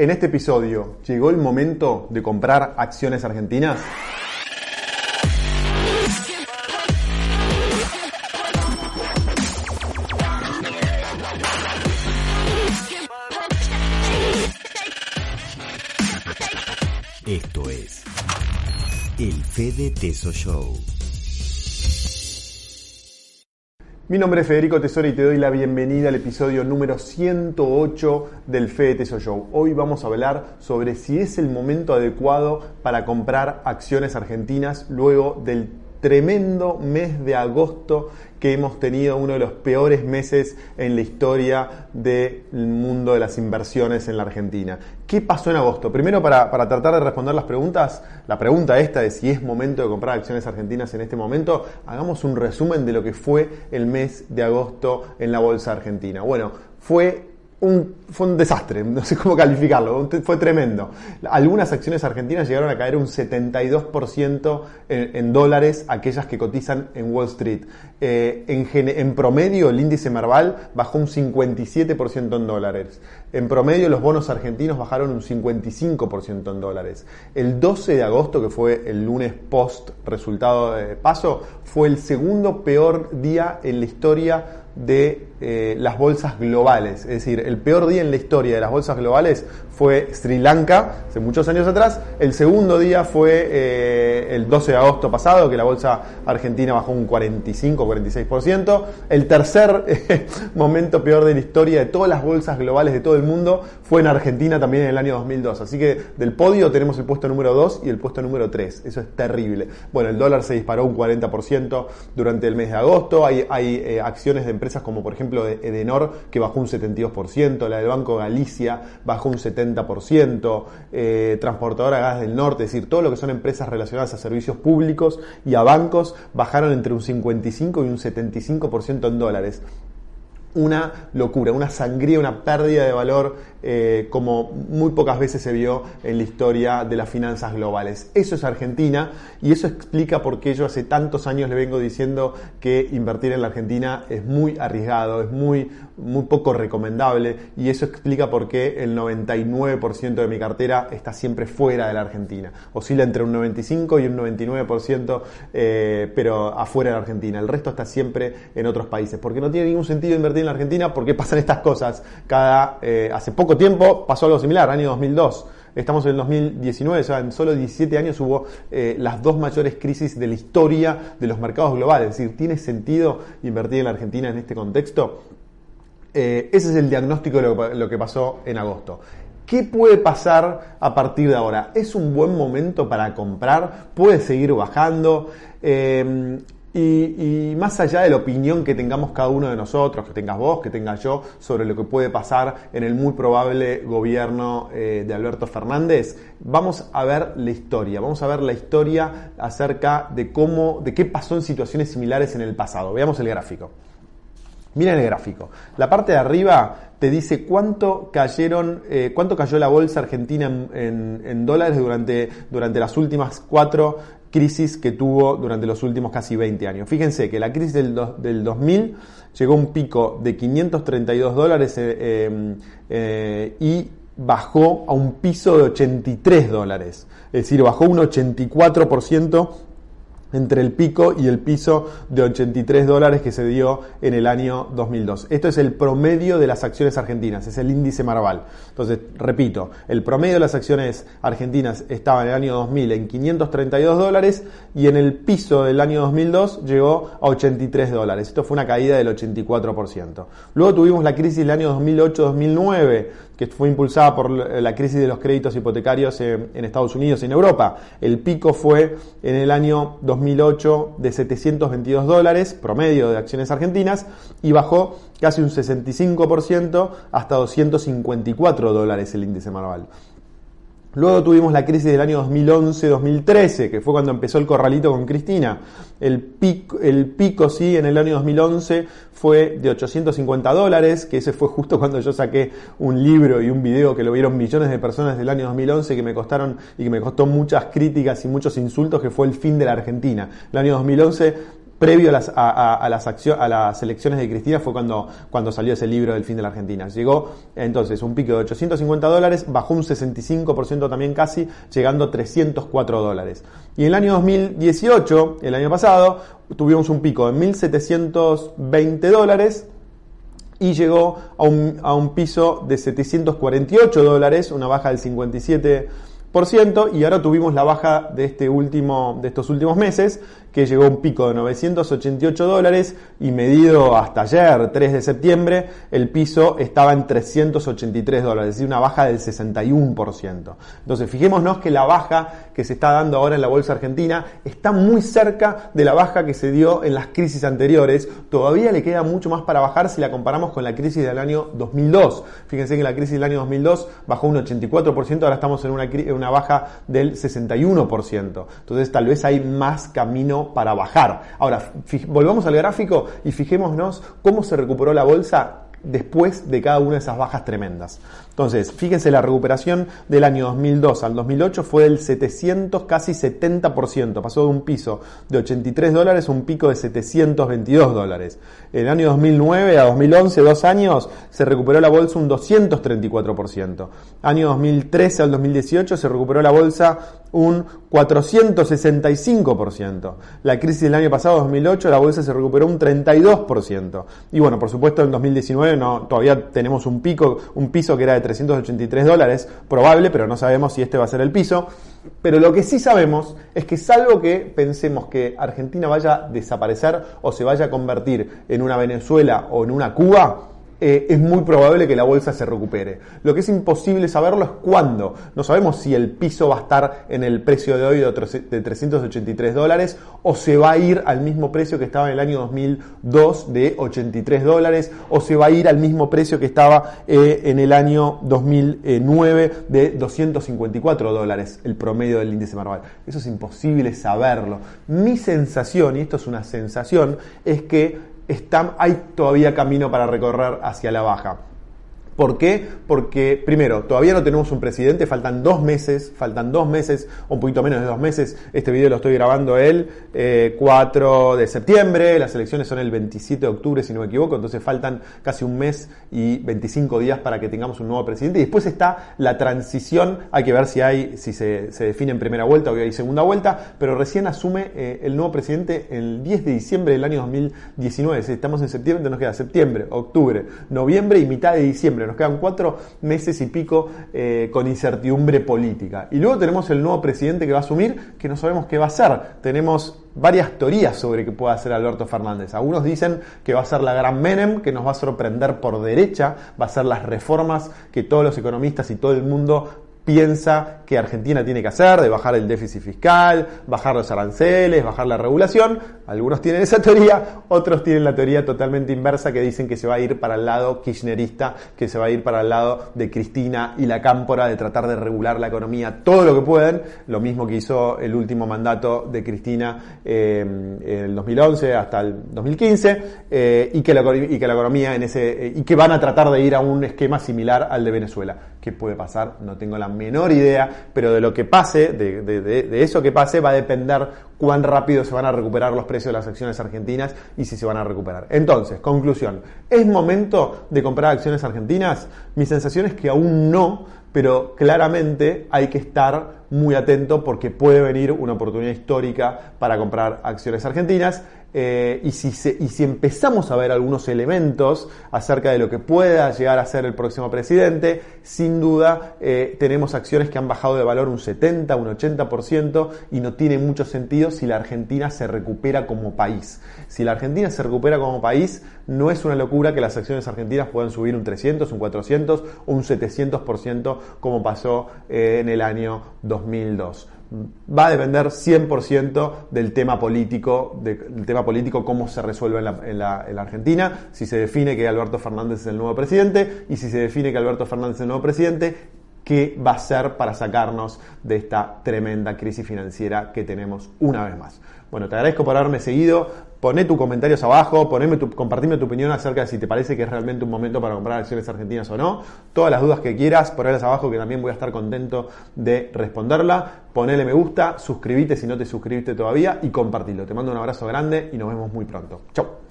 En este episodio, ¿llegó el momento de comprar acciones argentinas? Esto es el Fede Teso Show. Mi nombre es Federico Tesoro y te doy la bienvenida al episodio número 108 del Fede Teso Show. Hoy vamos a hablar sobre si es el momento adecuado para comprar acciones argentinas luego del tremendo mes de agosto que hemos tenido, uno de los peores meses en la historia del mundo de las inversiones en la Argentina. ¿Qué pasó en agosto? Primero, para, para, tratar de responder las preguntas, la pregunta esta de si es momento de comprar acciones argentinas en este momento, hagamos un resumen de lo que fue el mes de agosto en la Bolsa Argentina. Bueno, fue un, fue un desastre, no sé cómo calificarlo, fue tremendo. Algunas acciones argentinas llegaron a caer un 72% en, dólares, aquellas que cotizan en Wall Street. Eh, en, en, promedio, el índice Merval bajó un 57% en dólares. En promedio, los bonos argentinos bajaron un 55% en dólares. El 12 de agosto, que fue el lunes post resultado de paso, fue el segundo peor día en la historia de eh, las bolsas globales. Es decir, el peor día en la historia de las bolsas globales fue Sri Lanka, hace muchos años atrás. El segundo día fue eh, el 12 de agosto pasado, que la bolsa argentina bajó un 45-46%. El tercer eh, momento peor de la historia de todas las bolsas globales de todo el mundo fue en Argentina también en el año 2002. Así que del podio tenemos el puesto número 2 y el puesto número 3. Eso es terrible. Bueno, el dólar se disparó un 40% durante el mes de agosto. Hay, eh, acciones de empresas como por ejemplo de Edenor que bajó un 72%, la del Banco Galicia bajó un 70%, eh, Transportadora Gas del Norte, es decir, todo lo que son empresas relacionadas a servicios públicos y a bancos bajaron entre un 55 y un 75% en dólares una locura, una sangría, una pérdida de valor eh, como muy pocas veces se vio en la historia de las finanzas globales. Eso es Argentina y eso explica por qué yo hace tantos años le vengo diciendo que invertir en la Argentina es muy arriesgado, es muy, muy poco recomendable y eso explica por qué el 99% de mi cartera está siempre fuera de la Argentina. Oscila entre un 95 y un 99%, eh, pero afuera de la Argentina. El resto está siempre en otros países, porque no tiene ningún sentido invertir en la Argentina porque pasan estas cosas. Cada, eh, hace poco tiempo pasó algo similar, año 2002. Estamos en el 2019, o sea, en solo 17 años hubo eh, las dos mayores crisis de la historia de los mercados globales. Es decir, ¿tiene sentido invertir en la Argentina en este contexto? Eh, ese es el diagnóstico de lo, que pasó en agosto. ¿Qué puede pasar a partir de ahora? ¿Es un buen momento para comprar? ¿Puede seguir bajando? Y, y, más allá de la opinión que tengamos cada uno de nosotros, que tengas vos, que tenga yo, sobre lo que puede pasar en el muy probable gobierno eh, de Alberto Fernández, vamos a ver la historia, vamos a ver la historia acerca de cómo, de qué pasó en situaciones similares en el pasado. Veamos el gráfico. Miren el gráfico. La parte de arriba te dice cuánto cayeron, eh, cuánto cayó la bolsa argentina en, dólares durante, durante las últimas cuatro crisis que tuvo durante los últimos casi 20 años. Fíjense que la crisis del, do, del 2000 llegó a un pico de 532 dólares eh, eh, eh, y bajó a un piso de 83 dólares. Es decir, bajó un 84% entre el pico y el piso de 83 dólares que se dio en el año 2002. Esto es el promedio de las acciones argentinas, es el índice Marval. Entonces, repito, el promedio de las acciones argentinas estaba en el año 2000 en 532 dólares y en el piso del año 2002 llegó a 83 dólares. Esto fue una caída del 84%. Luego tuvimos la crisis del año 2008-2009, que fue impulsada por la crisis de los créditos hipotecarios en Estados Unidos y en Europa. El pico fue en el año 2008 de 722 dólares, promedio de acciones argentinas, y bajó casi un 65% hasta 254 dólares el índice Marval. Luego tuvimos la crisis del año 2011-2013, que fue cuando empezó el corralito con Cristina. El pico, el pico, sí, en el año 2011 fue de 850 dólares, que ese fue justo cuando yo saqué un libro y un video que lo vieron millones de personas del año 2011, que me costaron y que me costó muchas críticas y muchos insultos, que fue el fin de la Argentina. El año 2011 previo a las, a, las, a las elecciones de Cristina fue cuando, cuando salió ese libro del fin de la Argentina. Llegó entonces un pico de 850 dólares, bajó un 65% también casi, llegando a 304 dólares. Y en el año 2018, el año pasado, tuvimos un pico de 1.720 dólares y llegó a un, a un piso de 748 dólares, una baja del 57% y ahora tuvimos la baja de este último de estos últimos meses que llegó a un pico de 988 dólares y medido hasta ayer, 3 de septiembre, el piso estaba en 383 dólares, es decir, una baja del 61%. Entonces, fijémonos que la baja que se está dando ahora en la bolsa argentina está muy cerca de la baja que se dio en las crisis anteriores. Todavía le queda mucho más para bajar si la comparamos con la crisis del año 2002. Fíjense que la crisis del año 2002 bajó un 84%, ahora estamos en una, en una baja del 61%. Entonces, tal vez hay más camino para bajar. Ahora, volvamos al gráfico y fijémonos cómo se recuperó la bolsa después de cada una de esas bajas tremendas. Entonces, fíjense, la recuperación del año 2002 al 2008 fue del 700, casi 70%. Pasó de un piso de 83 dólares a un pico de 722 dólares. En el año 2009 a 2011, dos años, se recuperó la bolsa un 234%. Año 2013 al 2018 se recuperó la bolsa un 465%. La crisis del año pasado, 2008, la bolsa se recuperó un 32%. Y bueno, por supuesto, en 2019 no, todavía tenemos un pico, un piso que era de 383 dólares, probable, pero no sabemos si este va a ser el piso. Pero lo que sí sabemos es que salvo que pensemos que Argentina vaya a desaparecer o se vaya a convertir en una Venezuela o en una Cuba, eh, es muy probable que la bolsa se recupere. Lo que es imposible saberlo es cuándo. No sabemos si el piso va a estar en el precio de hoy de 383 dólares o se va a ir al mismo precio que estaba en el año 2002 de 83 dólares o se va a ir al mismo precio que estaba eh, en el año 2009 de 254 dólares el promedio del índice Marval. Eso es imposible saberlo. Mi sensación, y esto es una sensación, es que hay todavía camino para recorrer hacia la baja. ¿Por qué? Porque, primero, todavía no tenemos un presidente, faltan dos meses, faltan dos meses, un poquito menos de dos meses. Este video lo estoy grabando el 4 de septiembre, las elecciones son el 27 de octubre, si no me equivoco, entonces faltan casi un mes y 25 días para que tengamos un nuevo presidente. Y después está la transición, hay que ver si hay, si se, define en primera vuelta o hay segunda vuelta, pero recién asume eh, el nuevo presidente el 10 de diciembre del año 2019. Si estamos en septiembre, nos queda septiembre, octubre, noviembre y mitad de diciembre nos quedan cuatro meses y pico eh, con incertidumbre política. Y luego tenemos el nuevo presidente que va a asumir, que no sabemos qué va a hacer. Tenemos varias teorías sobre qué puede hacer Alberto Fernández. Algunos dicen que va a ser la gran Menem, que nos va a sorprender por derecha, va a ser las reformas que todos los economistas y todo el mundo piensa que Argentina tiene que hacer, de bajar el déficit fiscal, bajar los aranceles, bajar la regulación. Algunos tienen esa teoría, otros tienen la teoría totalmente inversa que dicen que se va a ir para el lado kirchnerista, que se va a ir para el lado de Cristina y la cámpora, de tratar de regular la economía todo lo que pueden, lo mismo que hizo el último mandato de Cristina eh, en el 2011 hasta el 2015, eh, y, que la, y que la economía en ese, y que van a tratar de ir a un esquema similar al de Venezuela. ¿Qué puede pasar? No tengo la menor idea, pero de lo que pase, de, eso que pase, va a depender cuán rápido se van a recuperar los precios de las acciones argentinas y si se van a recuperar. Entonces, conclusión, ¿es momento de comprar acciones argentinas? Mi sensación es que aún no, pero claramente hay que estar muy atento porque puede venir una oportunidad histórica para comprar acciones argentinas eh, y, si y si empezamos a ver algunos elementos acerca de lo que pueda llegar a ser el próximo presidente, sin duda eh, tenemos acciones que han bajado de valor un 70, un 80% y no tiene mucho sentido si la Argentina se recupera como país. Si la Argentina se recupera como país, no es una locura que las acciones argentinas puedan subir un 300, un 400 o un 700% como pasó eh, en el año 2002 va a depender 100% del tema político, del tema político, cómo se resuelve en la, Argentina, si se define que Alberto Fernández es el nuevo presidente y si se define que Alberto Fernández es el nuevo presidente, qué va a ser para sacarnos de esta tremenda crisis financiera que tenemos una vez más. Bueno, te agradezco por haberme seguido poné tus comentarios abajo, poneme tu, opinión acerca de si te parece que es realmente un momento para comprar acciones argentinas o no. Todas las dudas que quieras, ponerlas abajo que también voy a estar contento de responderla. Ponele me gusta, suscríbete si no te suscribiste todavía y compartilo. Te mando un abrazo grande y nos vemos muy pronto. Chau.